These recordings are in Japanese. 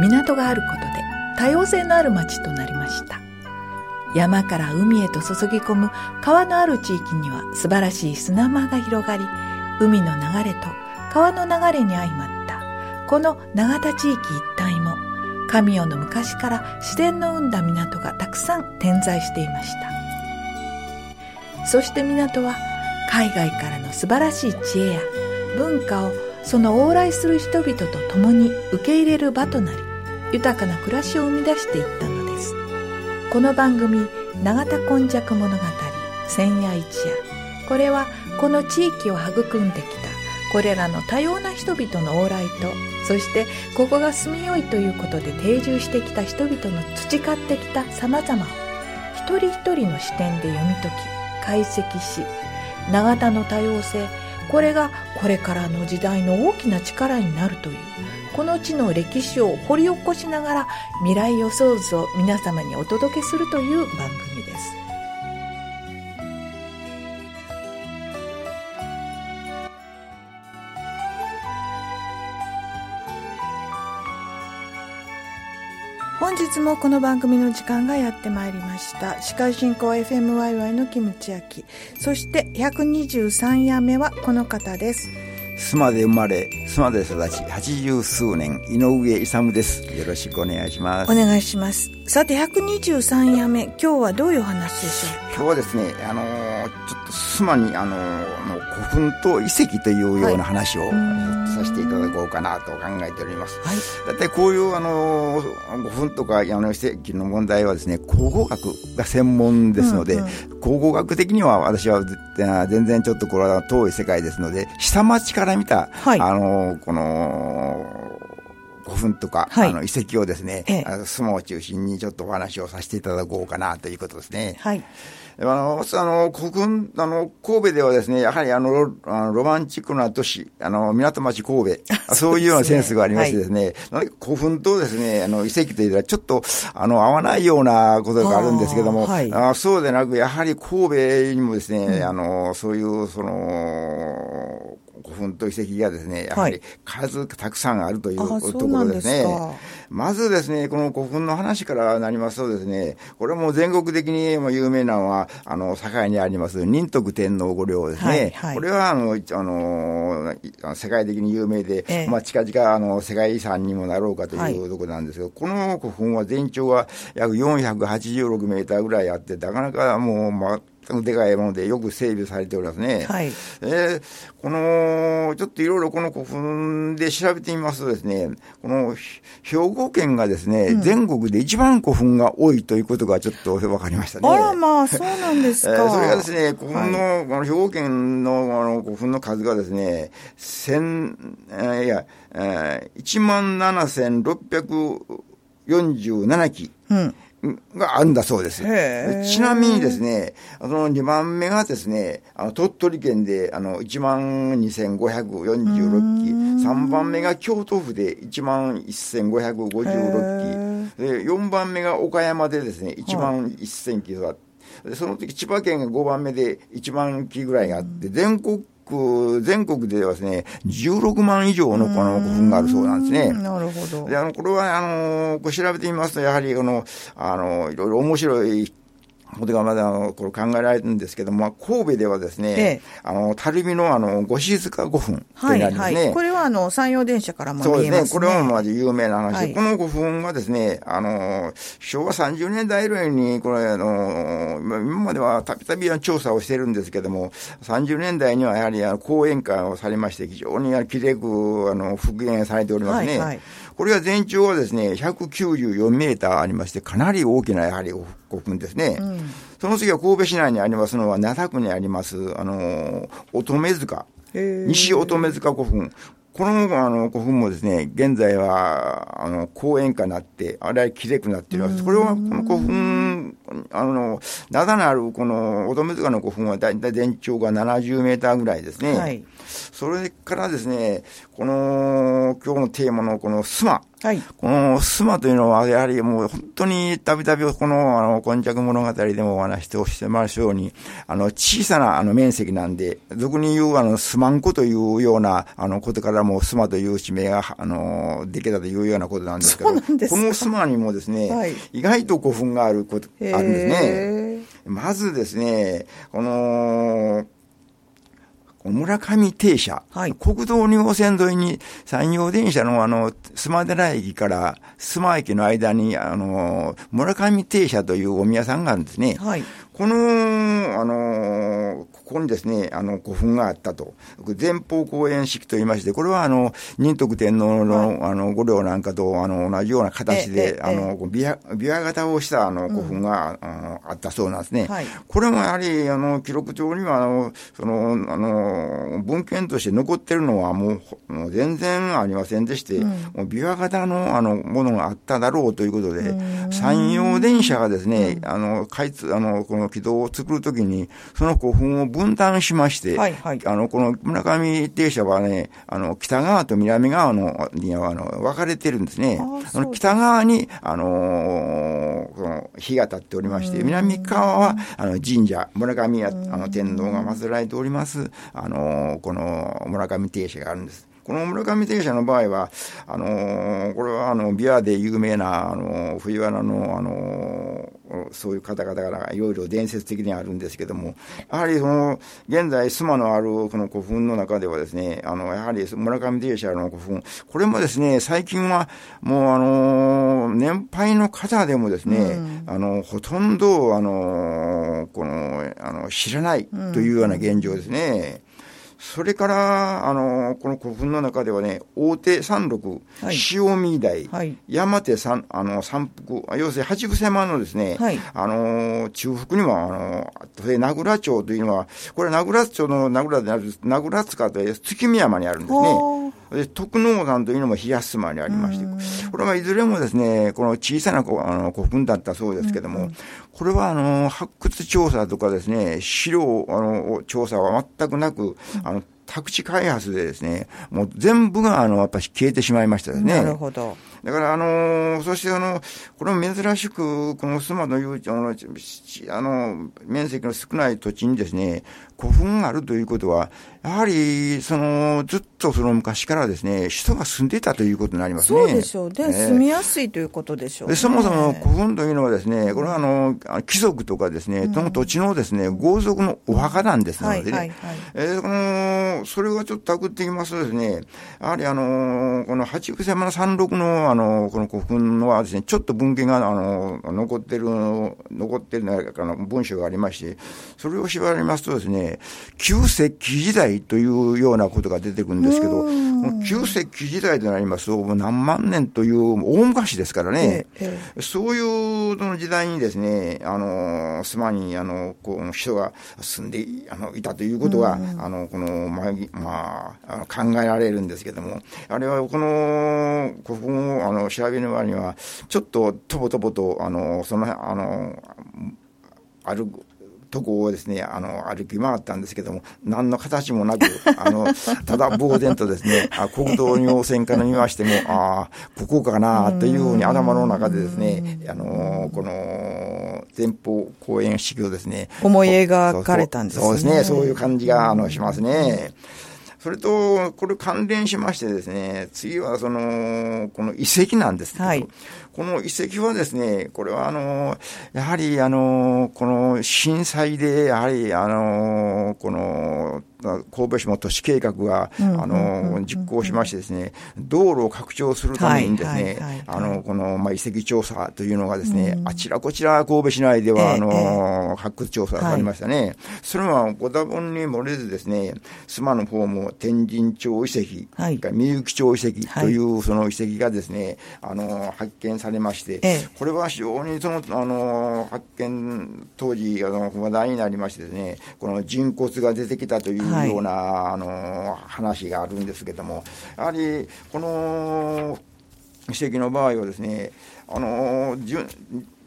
港があることで多様性のある町となりました。山から海へと注ぎ込む川のある地域には素晴らしい砂間が広がり海の流れと川の流れに相まったこの永田地域一帯も神代の昔から自然の生んだ港がたくさん点在していました。そして港は海外からの素晴らしい知恵や文化をその往来する人々と共に受け入れる場となり豊かな暮らしを生み出していったのです。この番組「永田今昔物語千夜一夜」これはこの地域を育んできたこれらの多様な人々の往来とそしてここが住みよいということで定住してきた人々の培ってきた様々を一人一人の視点で読み解き解析し永田の多様性これがこれからの時代の大きな力になるというこの地の歴史を掘り起こしながら未来予想図を皆様にお届けするという番組です本日もこの番組の時間がやってまいりました司会進行 FMYY のキムチ焼きそして123夜目はこの方です須磨で生まれ、須磨で育ち、八十数年、井上勇です。よろしくお願いします。お願いします。さて、123夜目、今日はどういうお話でしょう？今日はですね、あのー、ちょっと須磨に、あのー、古墳と遺跡というような話を、はい、させていただこうかなと考えております。はい。だってこういう、あのー、古墳とか、あの、遺跡の問題はですね、考古学が専門ですので、うんうん、考古学的には私は全然ちょっとこれは遠い世界ですので、下町から見た、はい、あの、この、古墳とか、はい、あの遺跡をですね、ええ、相撲を中心にちょっとお話をさせていただこうかなということですね。はい。あの、あの、古墳、あの、神戸ではですね、やはりあの、ロマンチックな都市、あの、港町神戸、そういうようなセンスがありましてですね、はい、古墳とですね、あの、遺跡というのはちょっと、あの、合わないようなことがあるんですけども、はい、あそうでなく、やはり神戸にもですね、うん、あの、そういう、その、古墳と遺跡がですね、やはり数たくさんあるというところですね。まずですね、この古墳の話からなりますとですね、これも全国的に有名なのは、あの、堺にあります仁徳天皇御陵ですね。はいはい、これは、あの、あの、世界的に有名で、ええ、まあ、近々、あの、世界遺産にもなろうかというところなんですけど、はい、この古墳は全長は約486メーターぐらいあって、なかなかもう、まあ、でかいものでよく整備されておりますね。はい。えー、この、ちょっといろいろこの古墳で調べてみますとですね、この兵庫県がですね、うん、全国で一番古墳が多いということがちょっと分かりましたね。あらまあ、そうなんですか。えー、それがですね、古墳の、はい、この兵庫県のあの古墳の数がですね、千、えー、いや、えー、1万7647基。うんがあるんだそうです。ちなみにですね、その2番目がですね、あの鳥取県であの1万2546機、3番目が京都府で1万1556機、で4番目が岡山でですね、1万1000機とその時千葉県が5番目で1万機ぐらいがあって、全国全国ではですね、16万以上のこの古墳があるそうなんですね。なるほど。で、あの、これは、あの、こう調べてみますと、やはり、この、あの、いろいろ面白いことがまだこれ考えられるんですけども、神戸ではですね、ええ、あの、垂水のあの、五静塚古墳というのがありますね。はいはい、これはあの、山陽電車からも見えますね。そうですね。これはまず有名な話、はい、この古墳はですね、あの、昭和30年代ぐらいに、これあの、今まではたびたび調査をしてるんですけども、30年代にはやはりあの講演会をされまして、非常にきれく、あの、復元されておりますね。はいはいこれは全長はですね、194メーターありまして、かなり大きなやはり古墳ですね。うん、その次は神戸市内にありますのは、灘区にあります、あの、乙女塚。西乙女塚古墳。このあの古墳もですね、現在はあの公園化になって、あれはきれくなっています。これはこの古墳、あの、なだなるこの乙女塚の古墳はだいたい全長が70メーターぐらいですね。はい、それからですね、この今日のテーマのこのスマ。はい、このスマというのは、やはりもう本当にたびたびこの、あの、今昔物語でもお話しておしてますように、あの、小さなあの面積なんで、俗に言うあの、スマンコというような、あの、ことからもスマという地名が、あの、できたというようなことなんですけど、このスマにもですね、はい、意外と古墳があること、あるんですね。まずですね、この、村上停車、はい、国道2号線沿いに山陽電車のあの、須磨寺駅から須磨駅の間に、あの、村上停車というお宮さんがあるんですね。はい、この、あの、ここにですね、あの、古墳があったと。前方後円式と言いまして、これはあの、仁徳天皇の、あの、御陵なんかと、あの、同じような形で、あの、琵琶、型をしたあの、古墳が、あの、あったそうなんですね。はい、これもやはり、あの、記録帳には、あの、その、あの、文献として残ってるのはもう、もう全然ありませんでして、うん、もう琵琶型の、あの、ものがあっただろうということで、山陽電車がですね、あの、開通、あの、この軌道を作るときに、その古墳を分担しまして、はいはい、あの、この村上停車はね、あの、北側と南側の、には、あの、分かれてるんですね。あの北側に、あのー、この、日が立っておりまして、南側は、あの、神社、村上あの天皇が祀られております、あのー、この村上停車があるんです。この村上停車の場合は、あのー、これはあの、ビアで有名な、あのー、冬穴の、あのー、そういう方々がいろいろ伝説的にあるんですけども、やはりその、現在、須磨のあるこの古墳の中ではですね、あの、やはり村上停車の古墳、これもですね、最近はもうあの、年配の方でもですね、うん、あの、ほとんど、あの、この、あの、知らないというような現状ですね。うんそれから、あの、この古墳の中ではね、大手三六、はい、塩見台、はい、山手三、あの、三福、要するに八伏山のですね、はい、あの、中腹にも、あの、名倉町というのは、これ名倉町の名倉である、名倉塚という月見山にあるんですね。で、徳能山というのも冷やすまにありまして、これはいずれもですね、この小さなあの古墳だったそうですけども、うんうん、これはあの、発掘調査とかですね、資料、あの、調査は全くなく、あの、宅地開発でですね、もう全部があの、やっぱり消えてしまいましたですね。なるほど。だから、あのー、そしてあの、これも珍しく、この須磨のいうあの、あの、面積の少ない土地にですね、古墳があるということは、やはり、その、ずっとその昔からですね、人が住んでたということになりますね。そうでしょう。で、住みやすいということでしょう、ね、そもそも古墳というのはですね、これはあの、貴族とかですね、その土地のですね、豪族のお墓なんですのでね、はいはいえー、この、それがちょっとたくってきますとですね、やはりあの、この八福山の山麓のあの、この古墳はですね、ちょっと文献があの、残ってる、残ってるあの文章がありまして、それを縛りますとですね、旧石器時代というようなことが出てくるんですけど、旧石器時代となりますと、何万年という大昔ですからね、ええ、そういうの時代にですね、あの、島に、あの、こう、人が住んであのいたということが、あの、この、まあ、まあ、考えられるんですけども、あれはこの古墳をあの調べる割には、ちょっととぼとぼと、あの、その、あの、あるとこをですね、あの、歩き回ったんですけども、何の形もなく、あの、ただ呆然とですね、あ国道2号線から見ましても、ああ、ここかな、というふうに頭の中でですね、あの、この、前方公園式をですね、思い描かれたんですね。そうですね、そういう感じが、あの、しますね。それと、これ関連しましてですね、次はその、この遺跡なんですけど、はい、この遺跡はですね、これはあの、やはりあの、この震災で、やはりあの、この、神戸市も都市計画が、あの、実行しましてですね、道路を拡張するためにですね、あの、この、まあ、遺跡調査というのがですね、あちらこちら神戸市内では、あの、発掘調査がありましたね。それはご多分に漏れずですね、須磨の方も天神町遺跡、はい、みゆき町遺跡というその遺跡がですね、あの、発見されまして、これは非常にその、あの、発見当時、あの、話題になりましてですね、この人骨が出てきたというような、はい、あの話があるんですけども、やはりこの遺跡の場合はですね、あの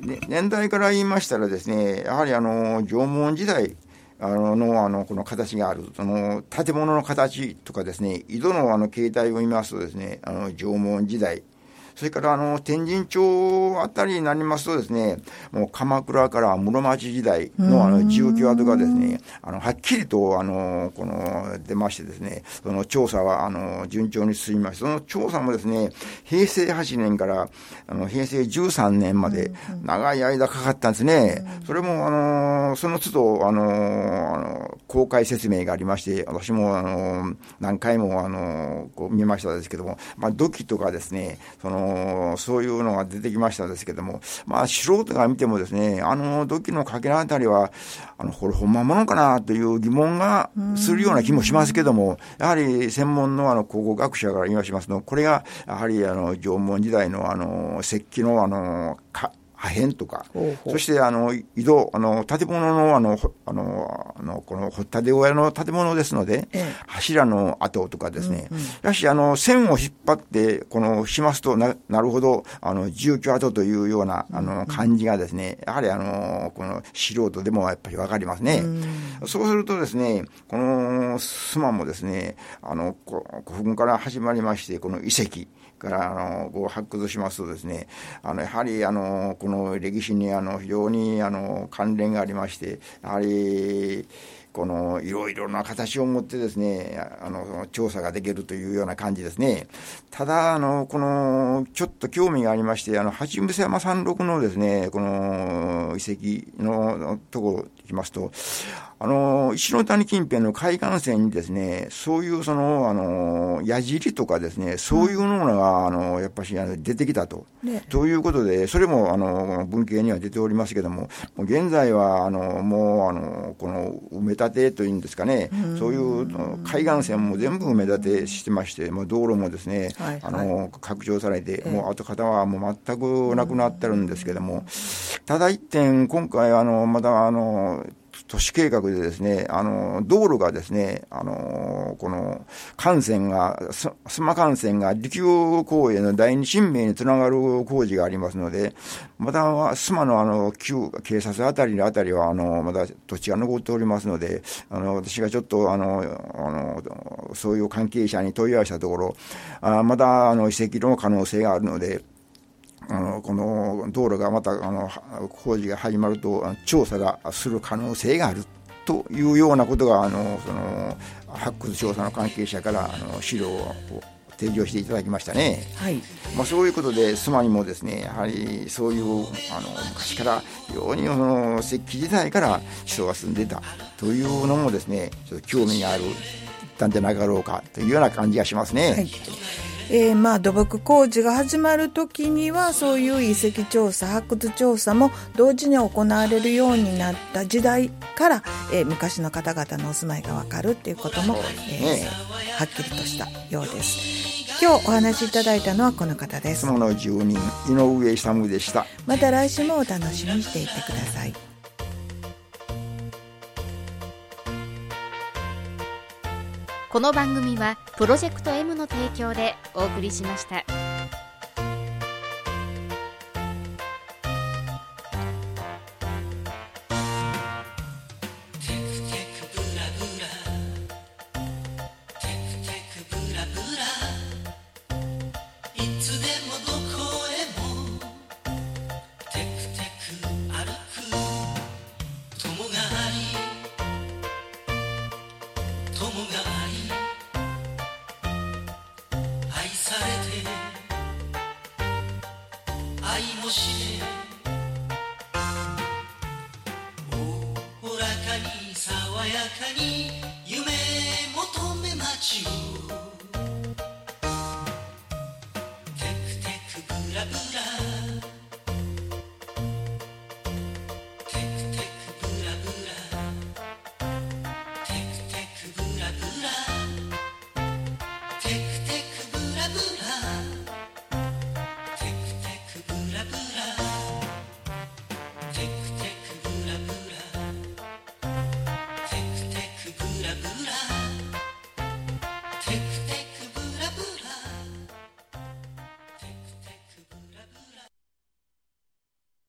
年代から言いましたらですね、やはりあの縄文時代あののあのこの形がある、その建物の形とかですね、井戸のあの形態を見ますとですね、あの縄文時代、それからあの天神町あたりになりますとですね、もう鎌倉から室町時代のあの住居跡がですね、あのはっきりとあのこの出ましてですね、その調査はあの順調に進みまして、その調査もですね、平成8年からあの平成13年まで長い間かかったんですね。それもあのその都度あのあの公開説明がありまして、私もあの何回もあのこう見ましたですけども、まあ土器とかですね、そのそういうのが出てきましたですけども、まあ、素人が見てもですね、あの土器のかけらあたりは、あの、これほんまものかなという疑問がするような気もしますけども、やはり専門のあの、考古学者から言わしますの、これが、やはりあの、縄文時代のあの、石器のあの、か破片とか、そしてあの井戸、あの建物のあのあのあのこの掘ったて小屋の建物ですので、ええ、柱の跡とかですね、うんうん、やはしあの線を引っ張って、このしますとな、なるほど、あの住居跡というようなあの感じがですね、やはりあのこの素人でもやっぱりわかりますね。うん、そうするとですね、このスマもですね、あの古墳から始まりまして、この遺跡、からあのこう発掘しますとですねあのやはりあのこの歴史にあの非常にあの関連がありましてやはりこのいろいろな形を持ってですね、あの、調査ができるというような感じですね。ただ、あの、この、ちょっと興味がありまして、あの、八伏山山麓のですね、この遺跡のところ行きますと、あの、石の谷近辺の海岸線にですね、そういうその、あの、矢尻とかですね、そういうものが、あの、やっぱし出てきたと。ね、ということで、それも、あの、文系には出ておりますけども、現在は、あの、もう、あの、この、埋め立てというんですかね、そういう海岸線も全部埋め立てしてまして、もう道路もですね、あの、拡張されて、もう跡形はもう全くなくなってるんですけども、ただ一点、今回、あの、まだ、あの、都市計画でですね、あの、道路がですね、あの、この、幹線が、須磨幹線が利休公園の第二新名につながる工事がありますので、また、須磨のあの、旧警察あたりのあたりは、あの、まだ土地が残っておりますので、あの、私がちょっと、あの、あの、そういう関係者に問い合わせたところ、あまだ、あの、遺跡の可能性があるので、あのこの道路がまたあの工事が始まると調査がする可能性があるというようなことがあのその発掘調査の関係者からあの資料を提供していただきましたね、はい。まあ、そういうことで妻にもですねやはりそういうあの昔から非常にその石器時代から地層が進んでいたというのもですねちょっと興味がある一旦でなかろうかというような感じがしますね。はいえー、まあ土木工事が始まる時にはそういう遺跡調査発掘調査も同時に行われるようになった時代から、えー、昔の方々のお住まいが分かるっていうことも、えー、はっきりとしたようです。今日お話しいただいたのはこの方です。の住人井上勇でした。また来週もお楽しみにしていてくださいこの番組はプロジェクト M の提供でお送りしました。おおらかにさわやかに夢求め街を